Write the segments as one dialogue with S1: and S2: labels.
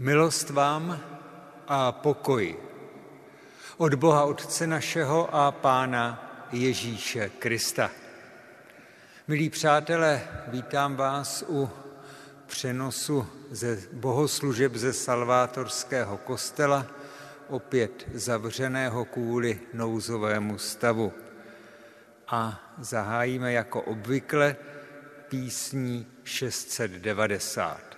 S1: Milost vám a pokoj od Boha Otce našeho a Pána Ježíše Krista. Milí přátelé, vítám vás u přenosu ze bohoslužeb ze Salvátorského kostela, opět zavřeného kvůli nouzovému stavu. A zahájíme jako obvykle písní 690.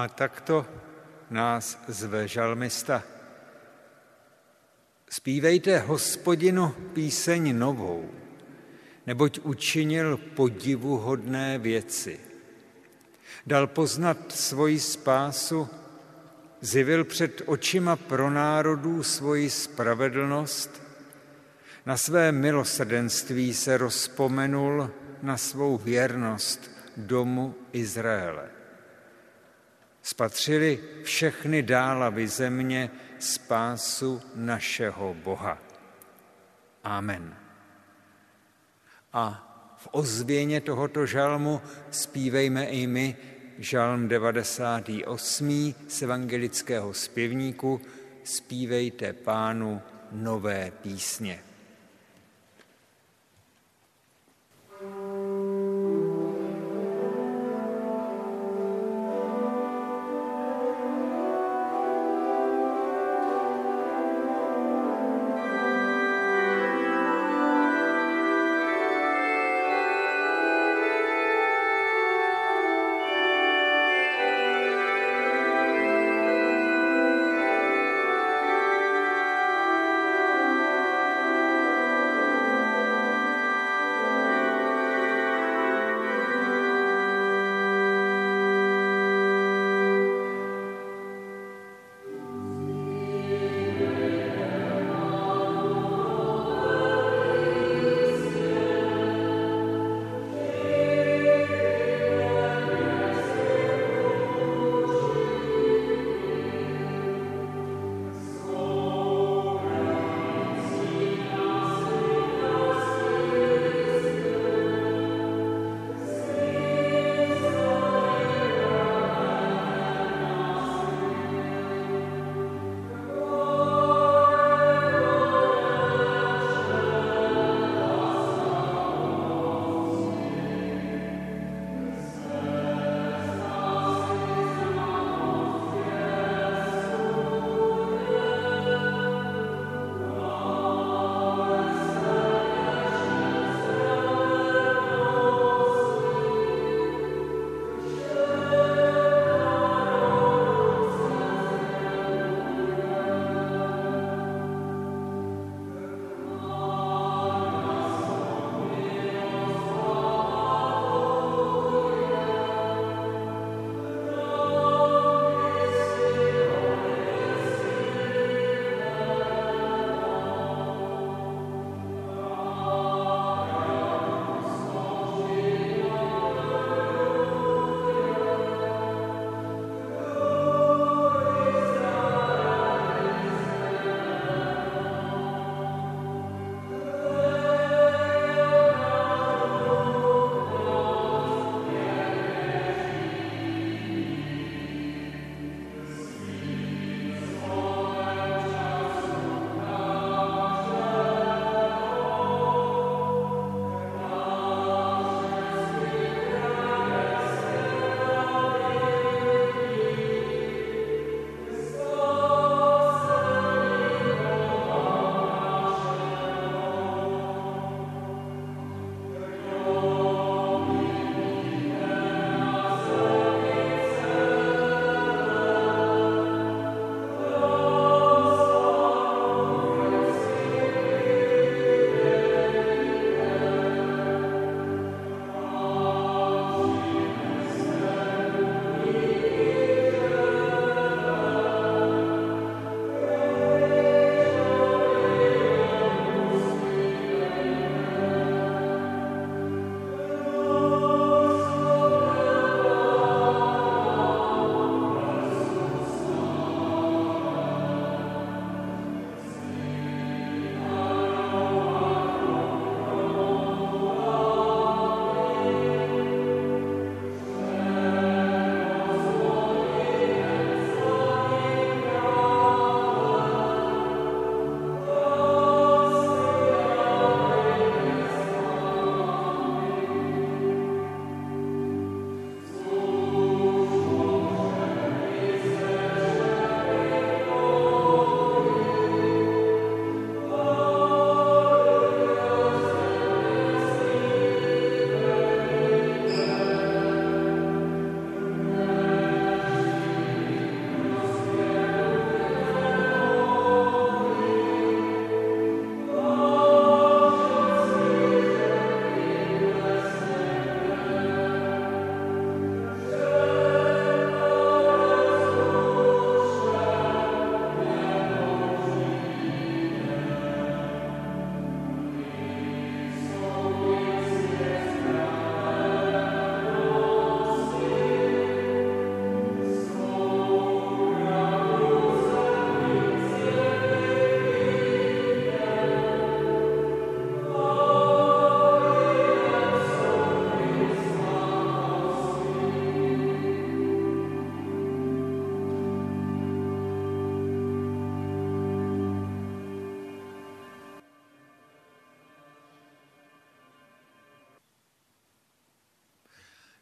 S1: A takto nás zve žalmista. Spívejte hospodinu píseň novou, neboť učinil podivuhodné věci. Dal poznat svoji spásu, zjevil před očima pro národů svoji spravedlnost, na své milosrdenství se rozpomenul na svou věrnost domu Izraele. Spatřili všechny dálavy země, spásu našeho Boha. Amen. A v ozvěně tohoto žalmu zpívejme i my žalm 98. z evangelického zpěvníku Zpívejte pánu nové písně.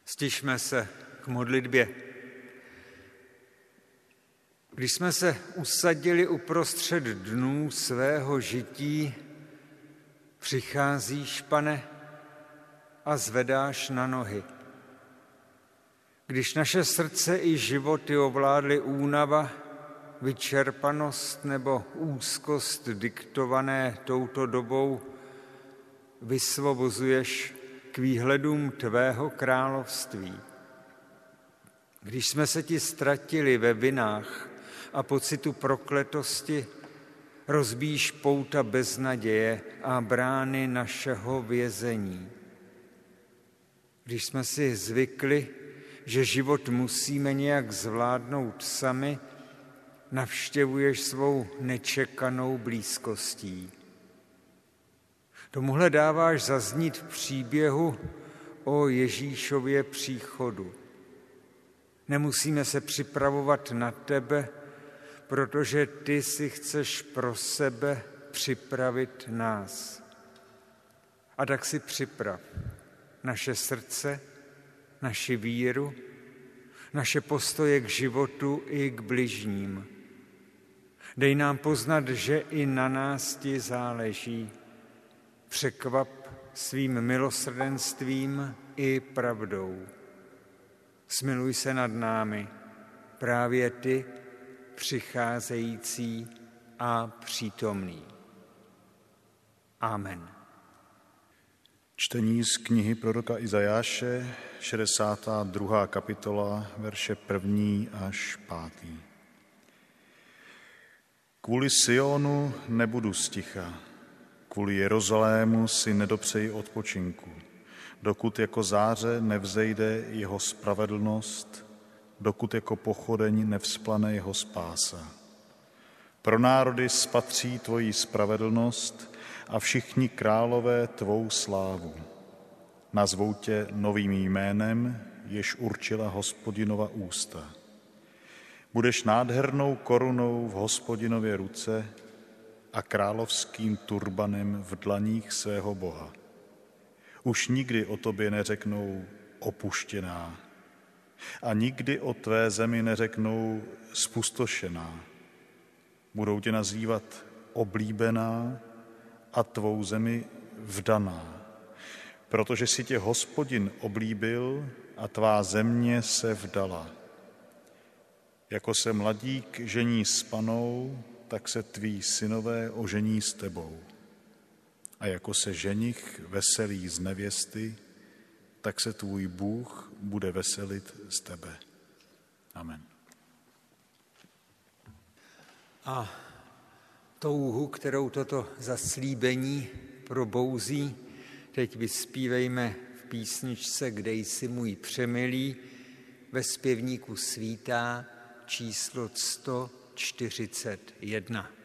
S1: Stižme se k modlitbě. Když jsme se usadili uprostřed dnů svého žití, přicházíš, pane, a zvedáš na nohy. Když naše srdce i životy ovládly únava, vyčerpanost nebo úzkost diktované touto dobou, vysvobozuješ k výhledům tvého království. Když jsme se ti ztratili ve vinách a pocitu prokletosti, rozbíš pouta beznaděje a brány našeho vězení. Když jsme si zvykli, že život musíme nějak zvládnout sami, navštěvuješ svou nečekanou blízkostí. Tomuhle dáváš zaznít v příběhu o Ježíšově příchodu. Nemusíme se připravovat na tebe, protože ty si chceš pro sebe připravit nás. A tak si připrav naše srdce, naši víru, naše postoje k životu i k bližním. Dej nám poznat, že i na nás ti záleží. Překvap svým milosrdenstvím i pravdou. Smiluj se nad námi, právě ty, přicházející a přítomný. Amen.
S2: Čtení z knihy proroka Izajáše, 62. kapitola, verše 1. až 5. Kvůli Sionu nebudu sticha, kvůli Jeruzalému si nedopřeji odpočinku, dokud jako záře nevzejde jeho spravedlnost dokud jako pochodeň nevzplane jeho spása. Pro národy spatří tvoji spravedlnost a všichni králové tvou slávu. Nazvou tě novým jménem, jež určila hospodinova ústa. Budeš nádhernou korunou v hospodinově ruce a královským turbanem v dlaních svého Boha. Už nikdy o tobě neřeknou opuštěná, a nikdy o tvé zemi neřeknou spustošená. Budou tě nazývat oblíbená a tvou zemi vdaná, protože si tě hospodin oblíbil a tvá země se vdala. Jako se mladík žení s panou, tak se tví synové ožení s tebou. A jako se ženich veselí z nevěsty, tak se tvůj Bůh bude veselit z tebe. Amen.
S1: A touhu, kterou toto zaslíbení probouzí, teď vyspívejme v písničce Kde jsi můj přemilý, ve zpěvníku svítá číslo 100.
S3: 41.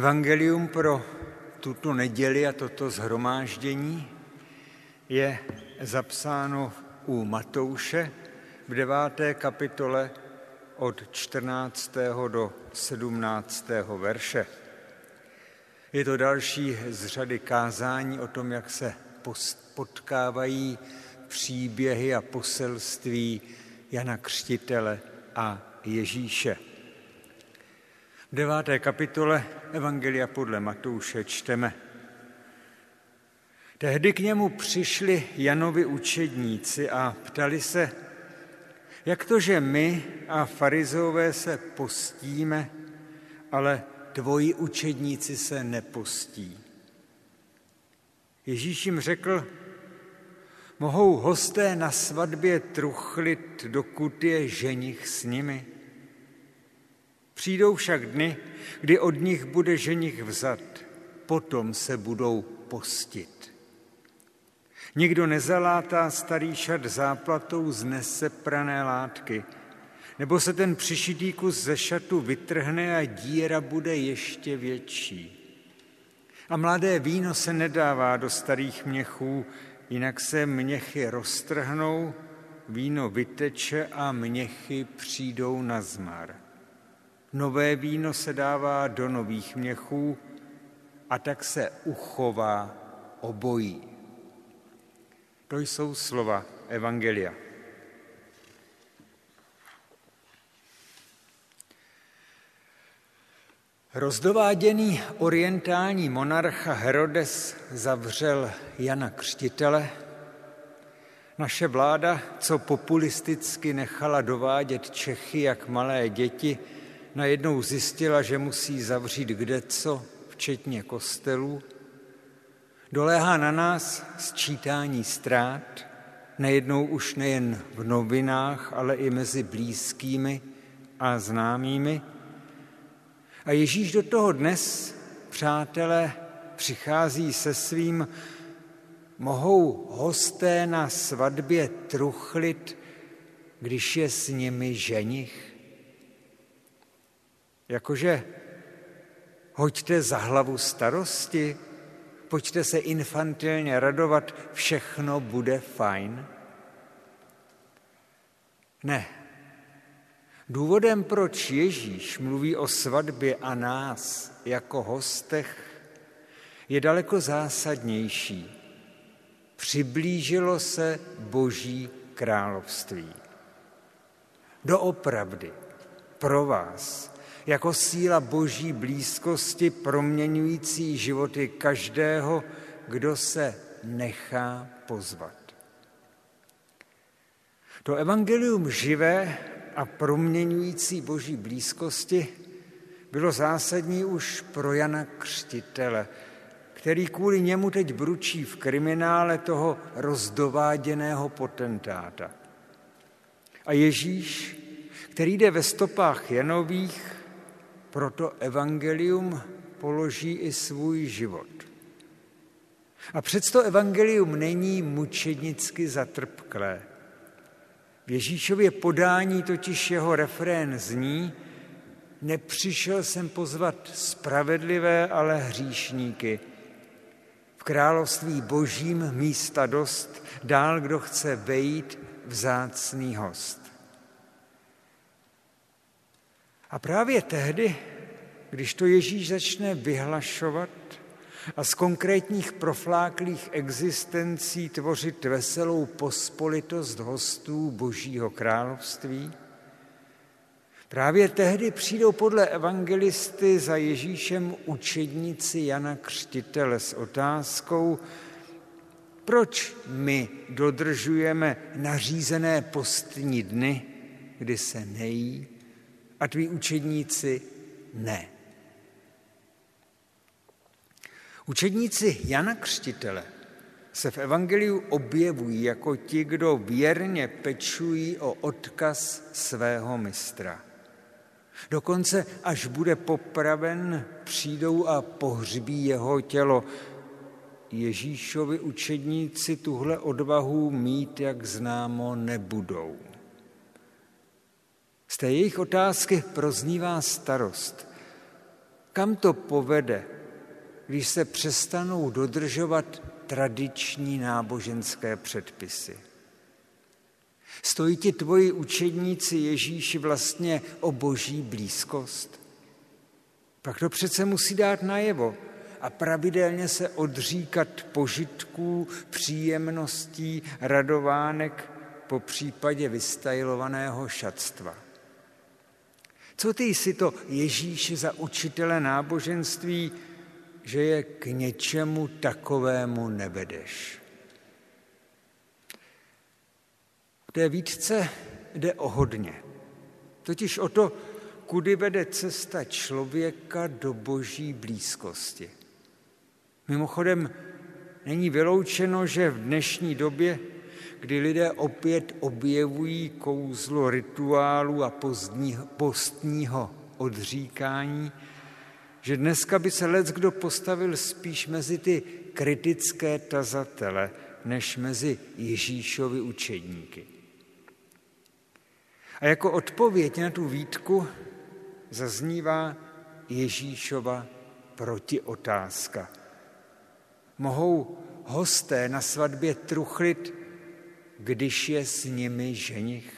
S1: Evangelium pro tuto neděli a toto zhromáždění je zapsáno u Matouše v deváté kapitole od 14. do 17. verše. Je to další z řady kázání o tom, jak se potkávají příběhy a poselství Jana Křtitele a Ježíše. V deváté kapitole Evangelia podle Matouše čteme. Tehdy k němu přišli Janovi učedníci a ptali se, jak to, že my a farizové se postíme, ale tvoji učedníci se nepostí. Ježíš jim řekl, mohou hosté na svatbě truchlit, dokud je ženich s nimi – Přijdou však dny, kdy od nich bude ženich vzat, potom se budou postit. Nikdo nezalátá starý šat záplatou z neseprané látky, nebo se ten přišitý kus ze šatu vytrhne a díra bude ještě větší. A mladé víno se nedává do starých měchů, jinak se měchy roztrhnou, víno vyteče a měchy přijdou na zmar. Nové víno se dává do nových měchů a tak se uchová obojí. To jsou slova Evangelia. Rozdováděný orientální monarcha Herodes zavřel Jana Křtitele. Naše vláda, co populisticky nechala dovádět Čechy jak malé děti, najednou zjistila, že musí zavřít kde co, včetně kostelů, doléhá na nás sčítání ztrát, nejednou už nejen v novinách, ale i mezi blízkými a známými. A Ježíš do toho dnes, přátelé, přichází se svým, mohou hosté na svatbě truchlit, když je s nimi ženich? Jakože hoďte za hlavu starosti, pojďte se infantilně radovat, všechno bude fajn. Ne. Důvodem, proč Ježíš mluví o svatbě a nás jako hostech, je daleko zásadnější. Přiblížilo se Boží království. Doopravdy pro vás jako síla boží blízkosti proměňující životy každého, kdo se nechá pozvat. To evangelium živé a proměňující boží blízkosti bylo zásadní už pro Jana Křtitele, který kvůli němu teď bručí v kriminále toho rozdováděného potentáta. A Ježíš, který jde ve stopách Janových, proto evangelium položí i svůj život. A přesto evangelium není mučednicky zatrpklé. V Ježíšově podání totiž jeho refrén zní, nepřišel jsem pozvat spravedlivé, ale hříšníky. V království božím místa dost, dál kdo chce vejít vzácný host. A právě tehdy, když to Ježíš začne vyhlašovat a z konkrétních profláklých existencí tvořit veselou pospolitost hostů Božího království, právě tehdy přijdou podle evangelisty za Ježíšem učedníci Jana Křtitele s otázkou, proč my dodržujeme nařízené postní dny, kdy se nejí, a tví učedníci ne. Učedníci Jana Křtitele se v Evangeliu objevují jako ti, kdo věrně pečují o odkaz svého mistra. Dokonce, až bude popraven, přijdou a pohřbí jeho tělo. Ježíšovi učedníci tuhle odvahu mít, jak známo, nebudou. Z té jejich otázky proznívá starost. Kam to povede, když se přestanou dodržovat tradiční náboženské předpisy? Stojí ti tvoji učedníci Ježíši vlastně o boží blízkost? Pak to přece musí dát najevo a pravidelně se odříkat požitků, příjemností, radovánek, po případě vystajlovaného šatstva. Co ty si to Ježíši za učitele náboženství, že je k něčemu takovému nevedeš? V té výtce jde o hodně. Totiž o to, kudy vede cesta člověka do boží blízkosti. Mimochodem, není vyloučeno, že v dnešní době, kdy lidé opět objevují kouzlo rituálu a pozdního, postního odříkání, že dneska by se lec kdo postavil spíš mezi ty kritické tazatele, než mezi Ježíšovi učedníky. A jako odpověď na tu výtku zaznívá Ježíšova protiotázka. Mohou hosté na svatbě truchlit, když je s nimi ženich?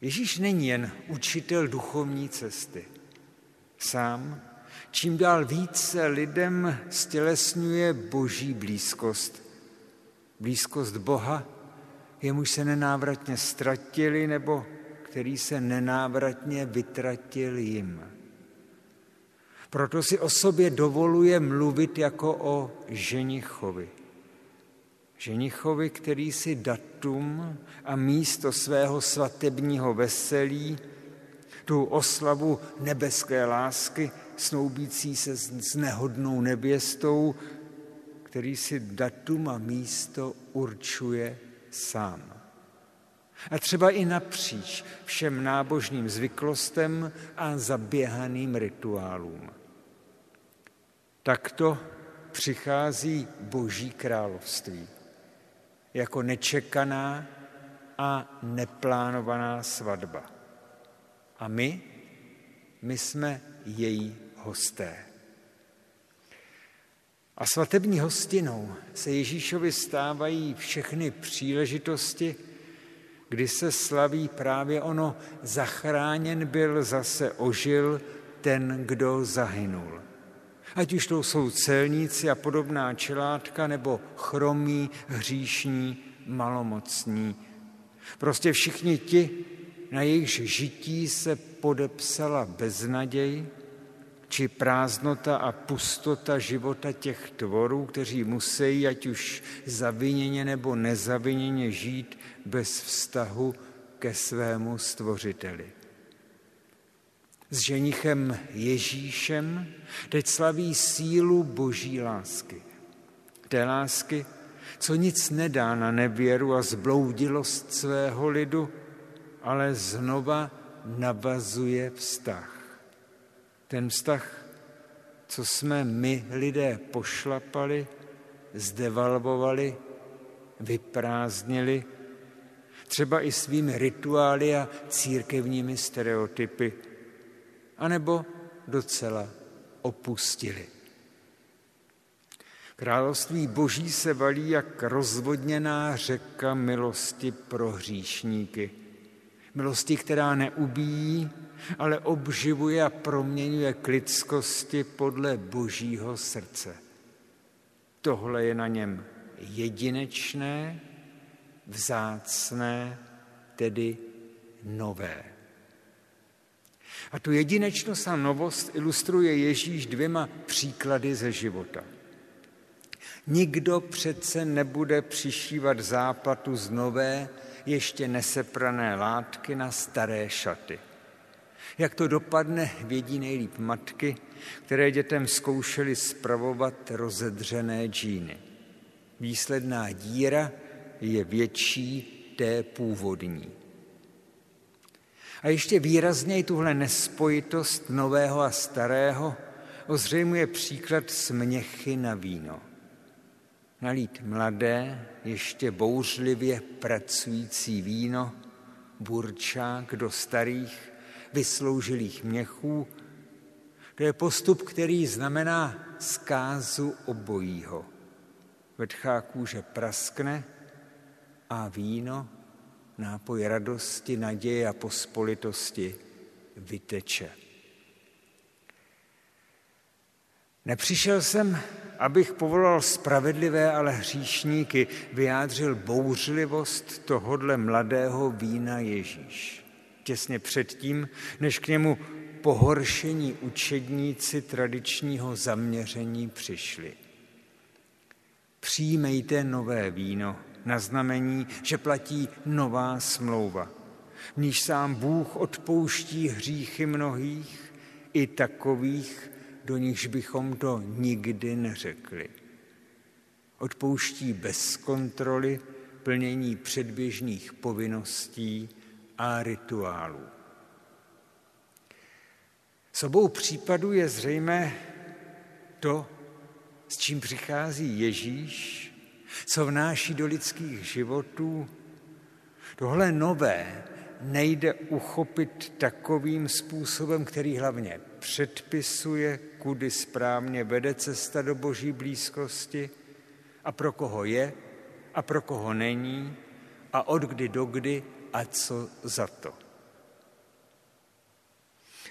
S1: Ježíš není jen učitel duchovní cesty. Sám čím dál více lidem stělesňuje boží blízkost. Blízkost Boha, jemuž se nenávratně ztratili nebo který se nenávratně vytratil jim. Proto si o sobě dovoluje mluvit jako o ženichovi. Ženichovi, který si datum a místo svého svatebního veselí, tu oslavu nebeské lásky, snoubící se s nehodnou nevěstou, který si datum a místo určuje sám. A třeba i napříč všem nábožným zvyklostem a zaběhaným rituálům. Takto přichází Boží království jako nečekaná a neplánovaná svatba. A my, my jsme její hosté. A svatební hostinou se Ježíšovi stávají všechny příležitosti, kdy se slaví právě ono, zachráněn byl, zase ožil ten, kdo zahynul. Ať už to jsou celníci a podobná čelátka, nebo chromí, hříšní, malomocní. Prostě všichni ti, na jejichž žití se podepsala beznaděj, či prázdnota a pustota života těch tvorů, kteří musí, ať už zaviněně nebo nezaviněně žít bez vztahu ke svému stvořiteli. S ženichem Ježíšem teď slaví sílu boží lásky. Té lásky, co nic nedá na nevěru a zbloudilost svého lidu, ale znova navazuje vztah. Ten vztah, co jsme my lidé pošlapali, zdevalvovali, vyprázdnili, třeba i svými rituály a církevními stereotypy, anebo docela opustili. Království boží se valí jak rozvodněná řeka milosti pro hříšníky. Milosti, která neubíjí, ale obživuje a proměňuje k lidskosti podle božího srdce. Tohle je na něm jedinečné, vzácné, tedy nové. A tu jedinečnost a novost ilustruje Ježíš dvěma příklady ze života. Nikdo přece nebude přišívat záplatu z nové, ještě neseprané látky na staré šaty. Jak to dopadne, vědí nejlíp matky, které dětem zkoušely spravovat rozedřené džíny. Výsledná díra je větší té původní. A ještě výrazněji tuhle nespojitost nového a starého ozřejmuje příklad směchy na víno. Nalít mladé, ještě bouřlivě pracující víno, burčák do starých, vysloužilých měchů, to je postup, který znamená zkázu obojího. Vetchá kůže praskne a víno, nápoj radosti, naděje a pospolitosti vyteče. Nepřišel jsem, abych povolal spravedlivé, ale hříšníky, vyjádřil bouřlivost tohodle mladého vína Ježíš. Těsně předtím, než k němu pohoršení učedníci tradičního zaměření přišli. Přijmejte nové víno na znamení, že platí nová smlouva, v níž sám Bůh odpouští hříchy mnohých, i takových, do nichž bychom to nikdy neřekli. Odpouští bez kontroly plnění předběžných povinností a rituálů. S obou případů je zřejmé to, s čím přichází Ježíš, co vnáší do lidských životů. Tohle nové nejde uchopit takovým způsobem, který hlavně předpisuje, kudy správně vede cesta do boží blízkosti a pro koho je a pro koho není a od kdy do kdy a co za to.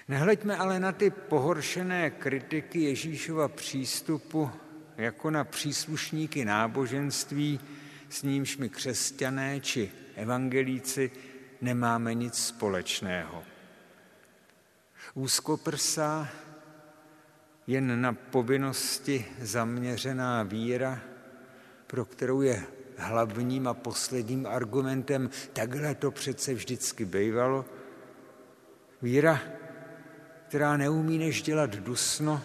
S1: Nehleďme ale na ty pohoršené kritiky Ježíšova přístupu jako na příslušníky náboženství, s nímž my křesťané či evangelíci nemáme nic společného. Úzkoprsá, jen na povinnosti zaměřená víra, pro kterou je hlavním a posledním argumentem, takhle to přece vždycky bývalo. Víra, která neumí než dělat dusno,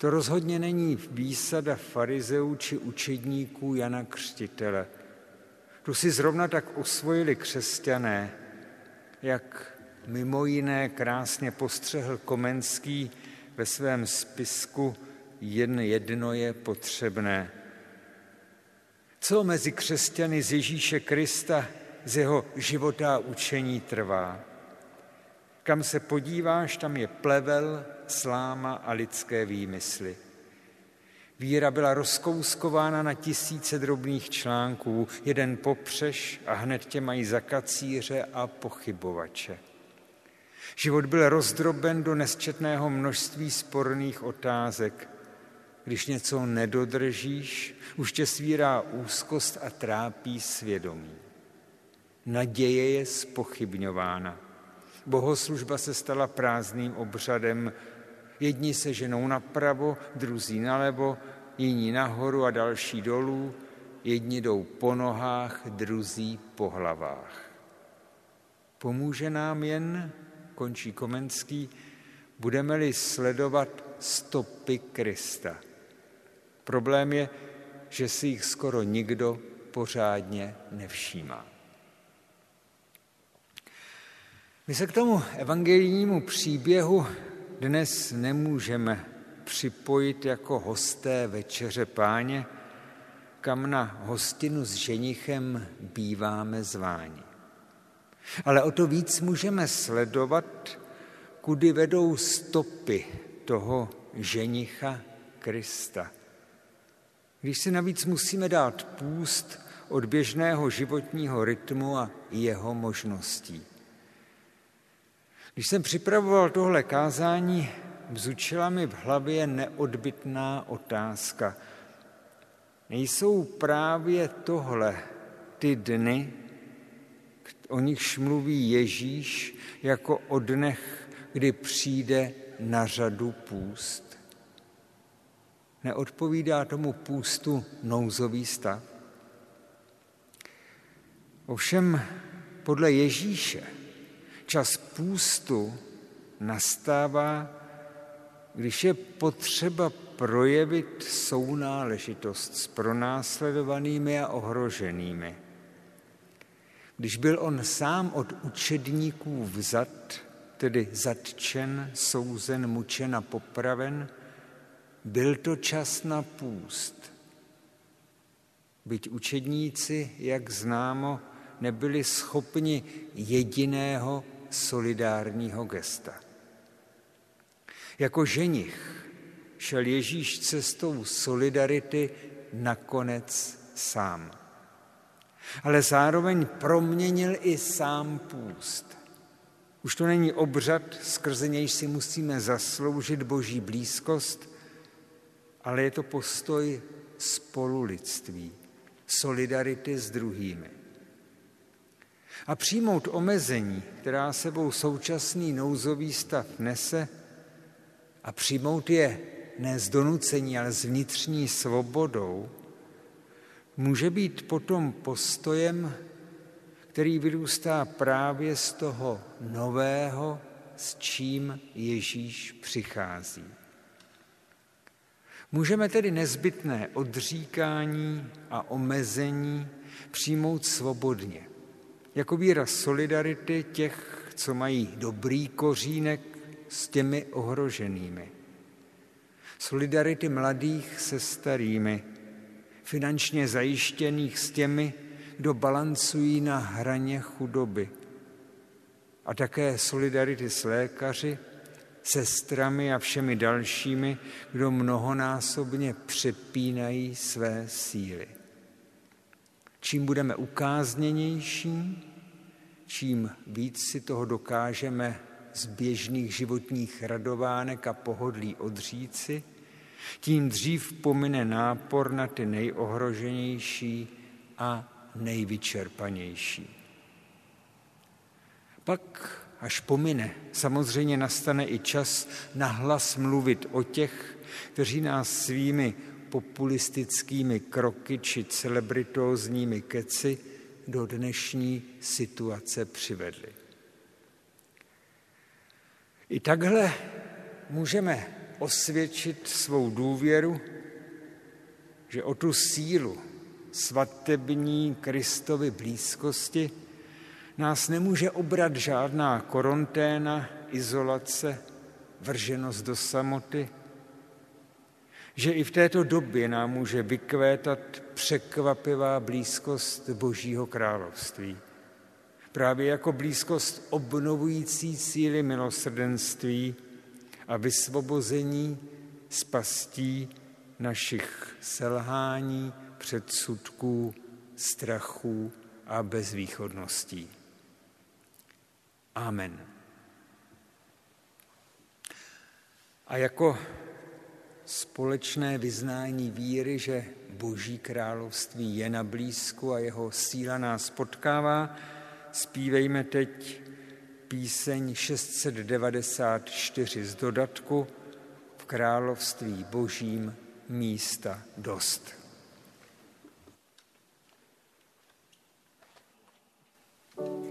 S1: to rozhodně není výsada farizeů či učedníků Jana Křtitele. Tu si zrovna tak osvojili křesťané, jak mimo jiné krásně postřehl Komenský ve svém spisku Jen jedno je potřebné. Co mezi křesťany z Ježíše Krista, z jeho života a učení trvá? Kam se podíváš, tam je plevel, sláma a lidské výmysly. Víra byla rozkouskována na tisíce drobných článků, jeden popřeš a hned tě mají za kacíře a pochybovače. Život byl rozdroben do nesčetného množství sporných otázek. Když něco nedodržíš, už tě svírá úzkost a trápí svědomí. Naděje je spochybňována. Bohoslužba se stala prázdným obřadem. Jedni se ženou napravo, druzí nalevo, jiní nahoru a další dolů, jedni jdou po nohách, druzí po hlavách. Pomůže nám jen, končí Komenský, budeme-li sledovat stopy Krista. Problém je, že si jich skoro nikdo pořádně nevšímá. My se k tomu evangelijnímu příběhu dnes nemůžeme připojit jako hosté večeře páně, kam na hostinu s ženichem býváme zváni. Ale o to víc můžeme sledovat, kudy vedou stopy toho ženicha Krista. Když si navíc musíme dát půst od běžného životního rytmu a jeho možností. Když jsem připravoval tohle kázání, vzučila mi v hlavě neodbitná otázka. Nejsou právě tohle ty dny, o nichž mluví Ježíš jako o dnech, kdy přijde na řadu půst? Neodpovídá tomu půstu nouzový stav? Ovšem podle Ježíše čas půstu nastává, když je potřeba projevit sounáležitost s pronásledovanými a ohroženými. Když byl on sám od učedníků vzat, tedy zatčen, souzen, mučen a popraven, byl to čas na půst. Byť učedníci, jak známo, nebyli schopni jediného solidárního gesta. Jako ženich šel Ježíš cestou solidarity nakonec sám. Ale zároveň proměnil i sám půst. Už to není obřad, skrze nějž si musíme zasloužit boží blízkost, ale je to postoj spolulidství, solidarity s druhými. A přijmout omezení, která sebou současný nouzový stav nese, a přijmout je ne z donucení, ale s vnitřní svobodou, může být potom postojem, který vyrůstá právě z toho nového, s čím Ježíš přichází. Můžeme tedy nezbytné odříkání a omezení přijmout svobodně, jako výraz solidarity těch, co mají dobrý kořínek s těmi ohroženými. Solidarity mladých se starými, finančně zajištěných s těmi, kdo balancují na hraně chudoby. A také solidarity s lékaři, sestrami a všemi dalšími, kdo mnohonásobně přepínají své síly. Čím budeme ukázněnější, čím víc si toho dokážeme z běžných životních radovánek a pohodlí odříci, tím dřív pomine nápor na ty nejohroženější a nejvyčerpanější. Pak, až pomine, samozřejmě nastane i čas na hlas mluvit o těch, kteří nás svými populistickými kroky či celebritózními keci do dnešní situace přivedli. I takhle můžeme osvědčit svou důvěru, že o tu sílu svatební Kristovy blízkosti nás nemůže obrat žádná koronténa, izolace, vrženost do samoty, že i v této době nám může vykvétat překvapivá blízkost Božího království. Právě jako blízkost obnovující síly milosrdenství a vysvobození z pastí našich selhání, předsudků, strachů a bezvýchodností. Amen. A jako společné vyznání víry, že Boží království je na blízku a jeho síla nás potkává, zpívejme teď píseň 694 z dodatku v království božím místa dost. thank you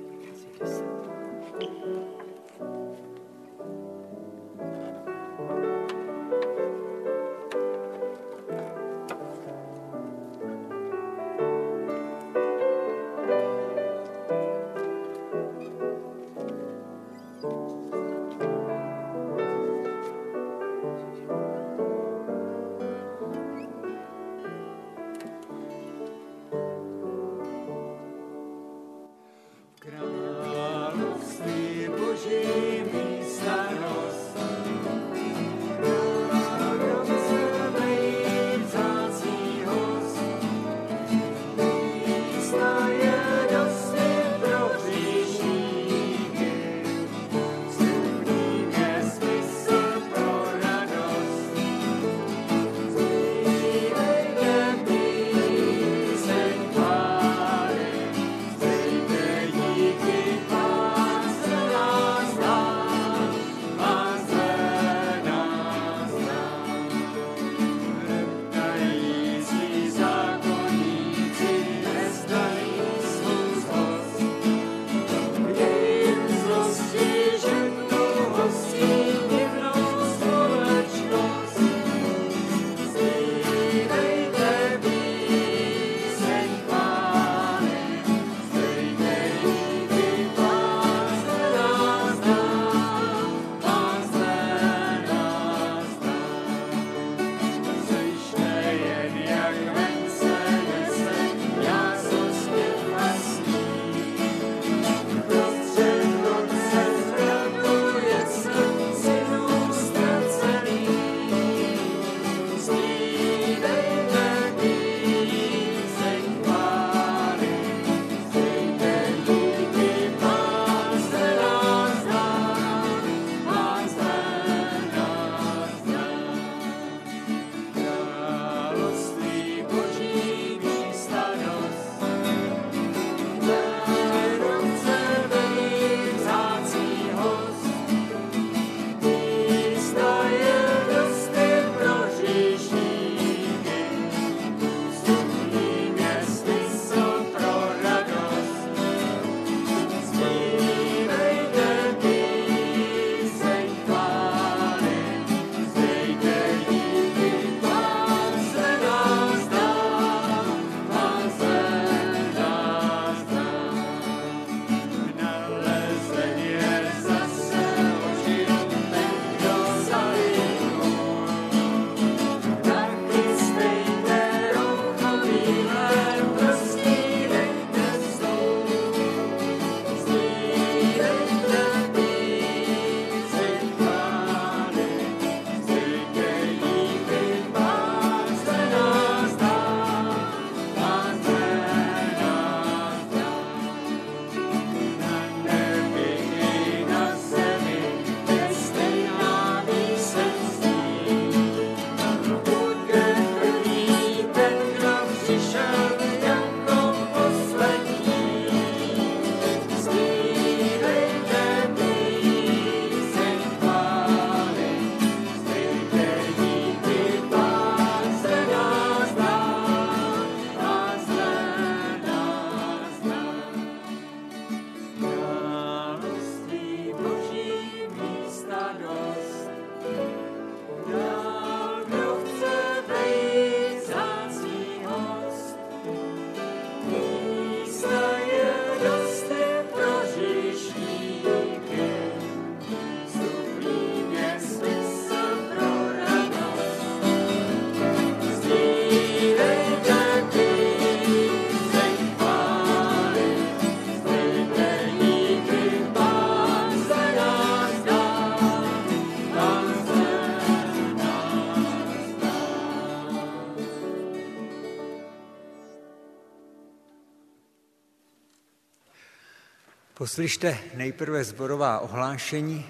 S1: Poslyšte nejprve zborová ohlášení.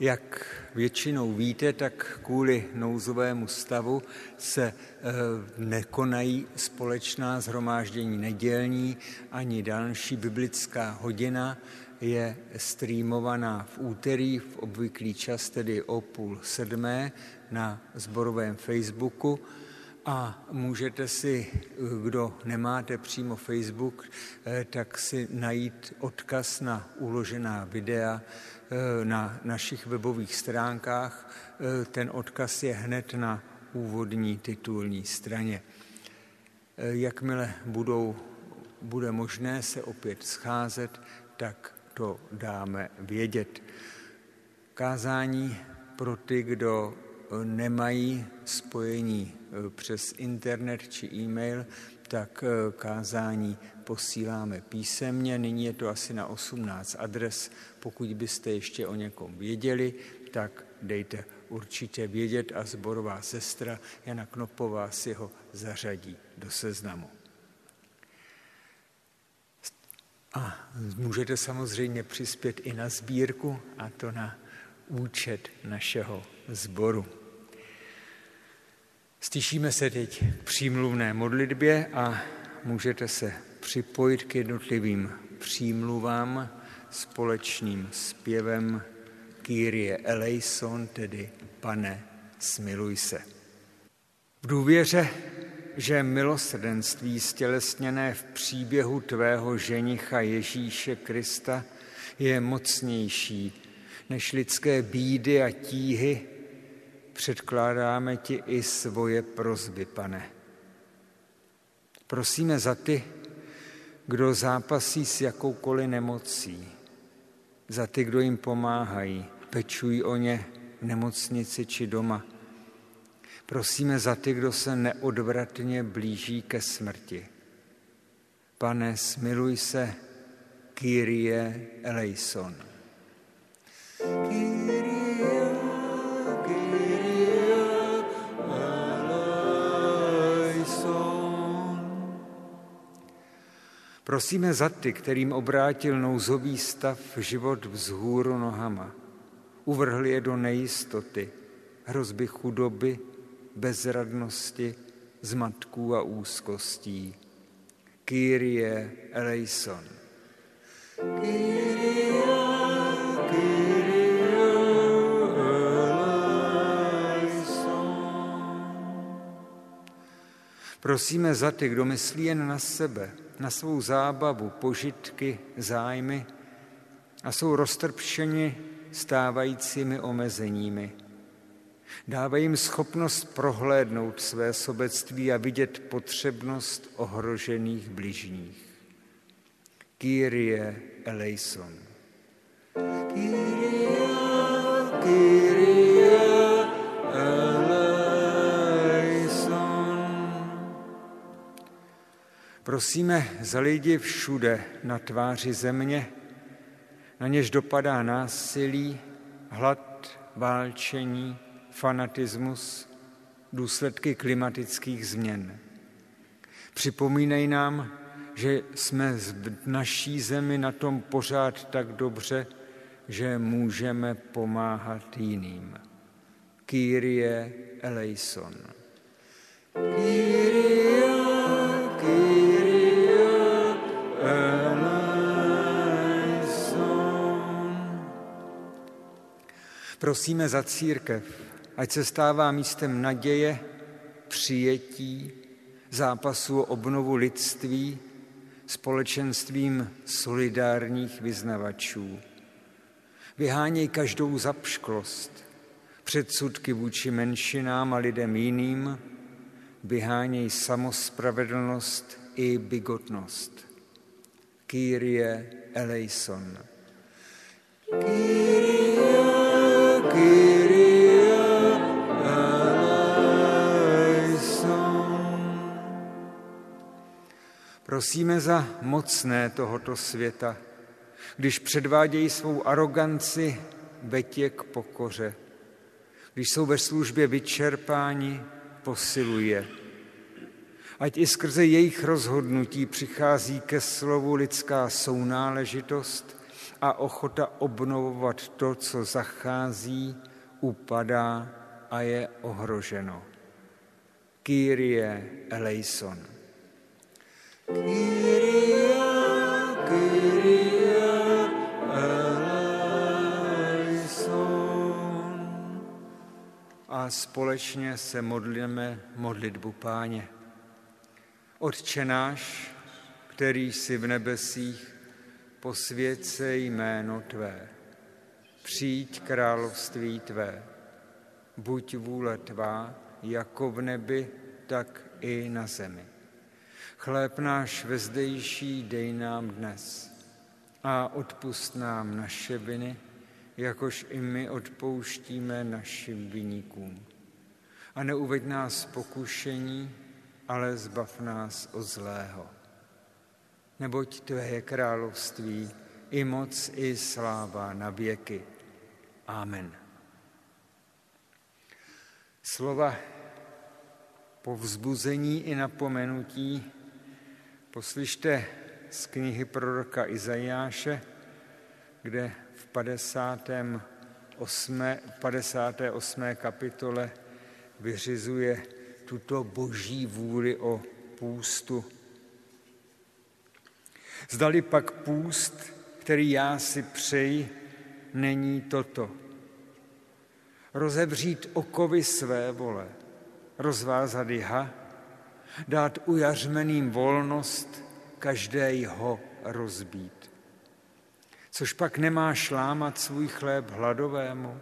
S1: Jak většinou víte, tak kvůli nouzovému stavu se eh, nekonají společná zhromáždění nedělní ani další biblická hodina je streamovaná v úterý v obvyklý čas, tedy o půl sedmé na zborovém Facebooku a můžete si, kdo nemáte přímo Facebook, eh, tak si najít odkaz na uložená videa eh, na našich webových stránkách. Eh, ten odkaz je hned na úvodní titulní straně. Jakmile budou, bude možné se opět scházet, tak to dáme vědět. Kázání pro ty, kdo nemají spojení přes internet či e-mail, tak eh, kázání posíláme písemně. Nyní je to asi na 18 adres. Pokud byste ještě o někom věděli, tak dejte určitě vědět a zborová sestra Jana Knopová si ho zařadí do seznamu. A můžete samozřejmě přispět i na sbírku, a to na účet našeho sboru. Stišíme se teď k přímluvné modlitbě a můžete se připojit k jednotlivým přímluvám společným zpěvem Kyrie eleison, tedy Pane, smiluj se. V důvěře, že milosrdenství stělesněné v příběhu tvého ženicha Ježíše Krista je mocnější než lidské bídy a tíhy, předkládáme ti i svoje prozby, pane. Prosíme za ty, kdo zápasí s jakoukoliv nemocí, za ty, kdo jim pomáhají, pečují o ně v nemocnici či doma. Prosíme za ty, kdo se neodvratně blíží ke smrti. Pane, smiluj se, Kyrie eleison. Kyrie Prosíme za ty, kterým obrátil nouzový stav život vzhůru nohama. Uvrhli je do nejistoty, hrozby chudoby, bezradnosti, zmatků a úzkostí. Kyrie eleison. Kyrie, Kyrie eleison. Prosíme za ty, kdo myslí jen na sebe, na svou zábavu, požitky, zájmy a jsou roztrpšeni stávajícími omezeními. Dávají jim schopnost prohlédnout své sobectví a vidět potřebnost ohrožených bližních. Kyrie eleison. Kyrie, Kyrie Prosíme za lidi všude na tváři země, na něž dopadá násilí, hlad, válčení, fanatismus, důsledky klimatických změn. Připomínej nám, že jsme v naší zemi na tom pořád tak dobře, že můžeme pomáhat jiným. Kyrie eleison. Kyrie, Prosíme za církev, ať se stává místem naděje, přijetí, zápasu o obnovu lidství, společenstvím solidárních vyznavačů. Vyháněj každou zapšklost, předsudky vůči menšinám a lidem jiným, vyháněj samospravedlnost i bigotnost. Kyrie eleison. Kyrie Prosíme za mocné tohoto světa, když předvádějí svou aroganci, vetě k pokoře. Když jsou ve službě vyčerpáni, posiluje. Ať i skrze jejich rozhodnutí přichází ke slovu lidská sounáležitost a ochota obnovovat to, co zachází, upadá a je ohroženo. Kyrie eleison. A společně se modlíme modlitbu páně. Otče náš, který jsi v nebesích, posvěd se jméno Tvé. Přijď království Tvé. Buď vůle Tvá, jako v nebi, tak i na zemi. Chléb náš vezdejší dej nám dnes a odpust nám naše viny, jakož i my odpouštíme našim viníkům. A neuveď nás pokušení, ale zbav nás od zlého. Neboť Tvé je království, i moc, i sláva na věky. Amen. Slova povzbuzení i napomenutí poslyšte z knihy proroka Izajáše, kde v 58. 58. kapitole vyřizuje tuto boží vůli o půstu. Zdali pak půst, který já si přeji, není toto. Rozevřít okovy své vole, rozvázat jha, dát ujařmeným volnost, každé ho rozbít. Což pak nemá šlámat svůj chléb hladovému,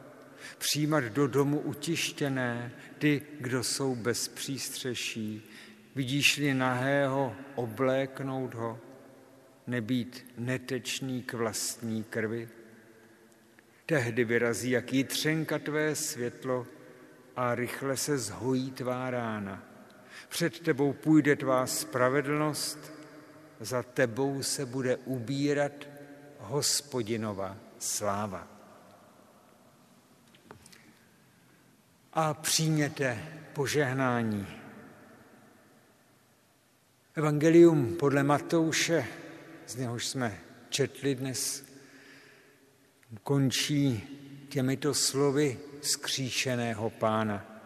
S1: přijímat do domu utištěné, ty, kdo jsou bez přístřeší, vidíš-li nahého, obléknout ho, nebýt netečný k vlastní krvi. Tehdy vyrazí jak jitřenka tvé světlo a rychle se zhojí tvá rána. Před tebou půjde tvá spravedlnost, za tebou se bude ubírat hospodinova sláva. A přijměte požehnání. Evangelium podle Matouše, z něhož jsme četli dnes, končí těmito slovy skříšeného pána.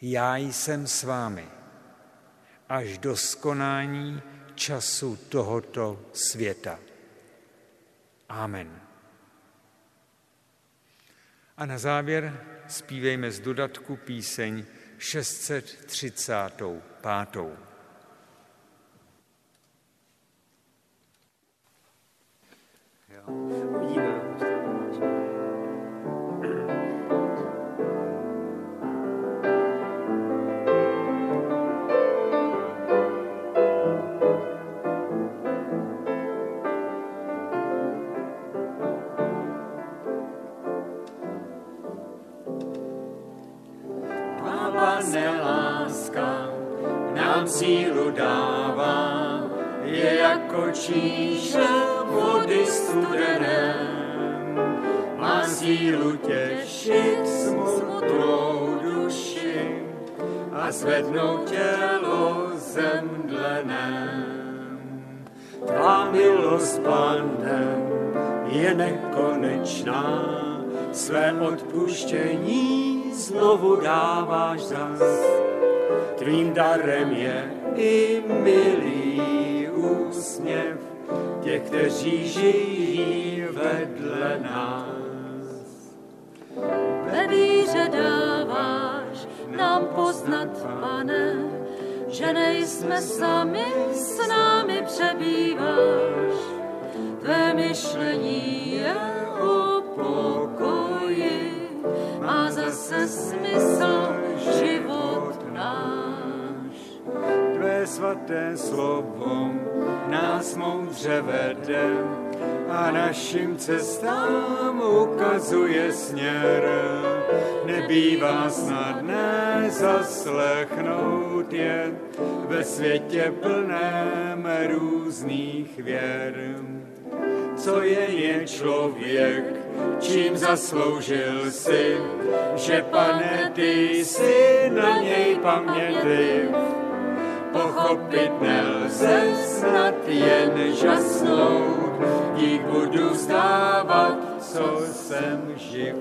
S1: Já jsem s vámi až do skonání času tohoto světa. Amen. A na závěr zpívejme z dodatku píseň 635.
S3: sílu číše vody studené. Má sílu těšit smutnou duši a zvednout tělo zemdlené. Tvá milost, Pane, je nekonečná, své odpuštění znovu dáváš zas Tvým darem je i milý úsměv těch, kteří žijí vedle nás.
S4: Ve víře dáváš nám poznat, pane, že nejsme sami, s námi přebýváš. Tvé myšlení je o pokoji, má zase smysl život náš
S1: svaté slovo nás moudře vede a našim cestám ukazuje směr. Nebývá snadné zaslechnout je ve světě plném různých věr. Co je je člověk, čím zasloužil si, že pane, ty jsi na něj pamětiv pochopit nelze, snad jen žasnout, dík budu vzdávat, co jsem živ.